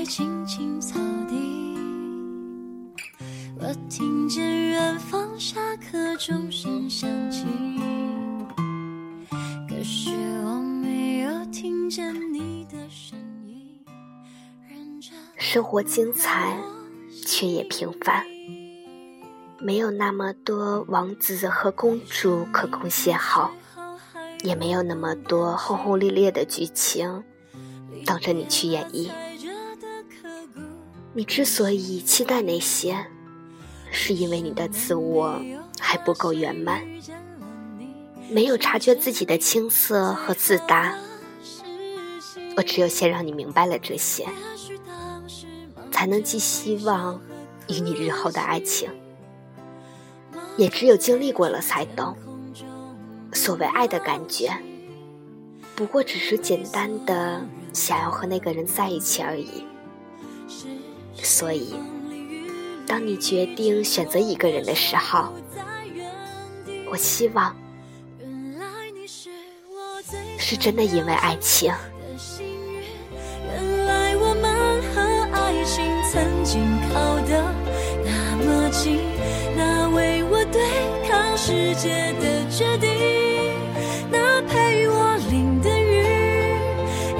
在青青草地，我听见远方下课钟声响起，可是我没有听见你的声音。生活精彩，却也平凡，没有那么多王子和公主可供邂逅，也没有那么多轰轰烈烈的剧情。等着你去演绎。你之所以期待那些，是因为你的自我还不够圆满，没有察觉自己的青涩和自大。我只有先让你明白了这些，才能寄希望于你日后的爱情。也只有经历过了，才懂所谓爱的感觉，不过只是简单的。想要和那个人在一起而已，所以，当你决定选择一个人的时候，我希望是真的因为爱情。原来我们和爱情曾经靠得那么近，那为我对抗世界的决定。那陪我淋的雨，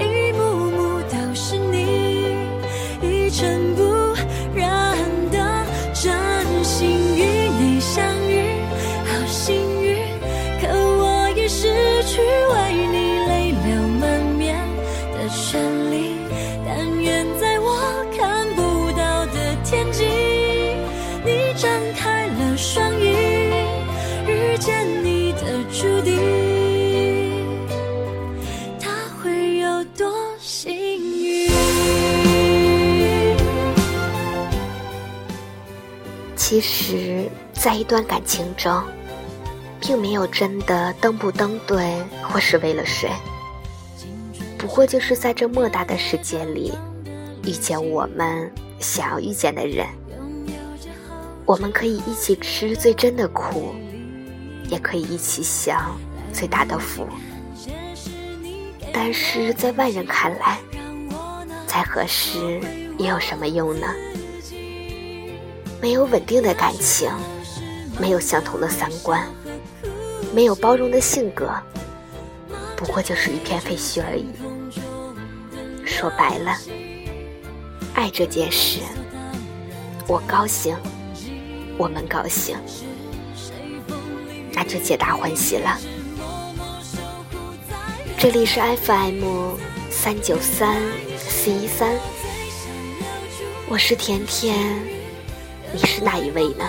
一幕幕都是你，一尘不去为你泪流满面的权利但愿在我看不到的天际。你张开了双翼遇见你的注定。她会有多幸运？其实在一段感情中并没有真的登不登对，或是为了谁，不过就是在这莫大的世界里，遇见我们想要遇见的人。我们可以一起吃最真的苦，也可以一起享最大的福。但是在外人看来，再合适又有什么用呢？没有稳定的感情，没有相同的三观，没有包容的性格，不过就是一片废墟而已。说白了，爱这件事，我高兴，我们高兴，那就皆大欢喜了。这里是 FM 三九三四一三，我是甜甜。你是哪一位呢？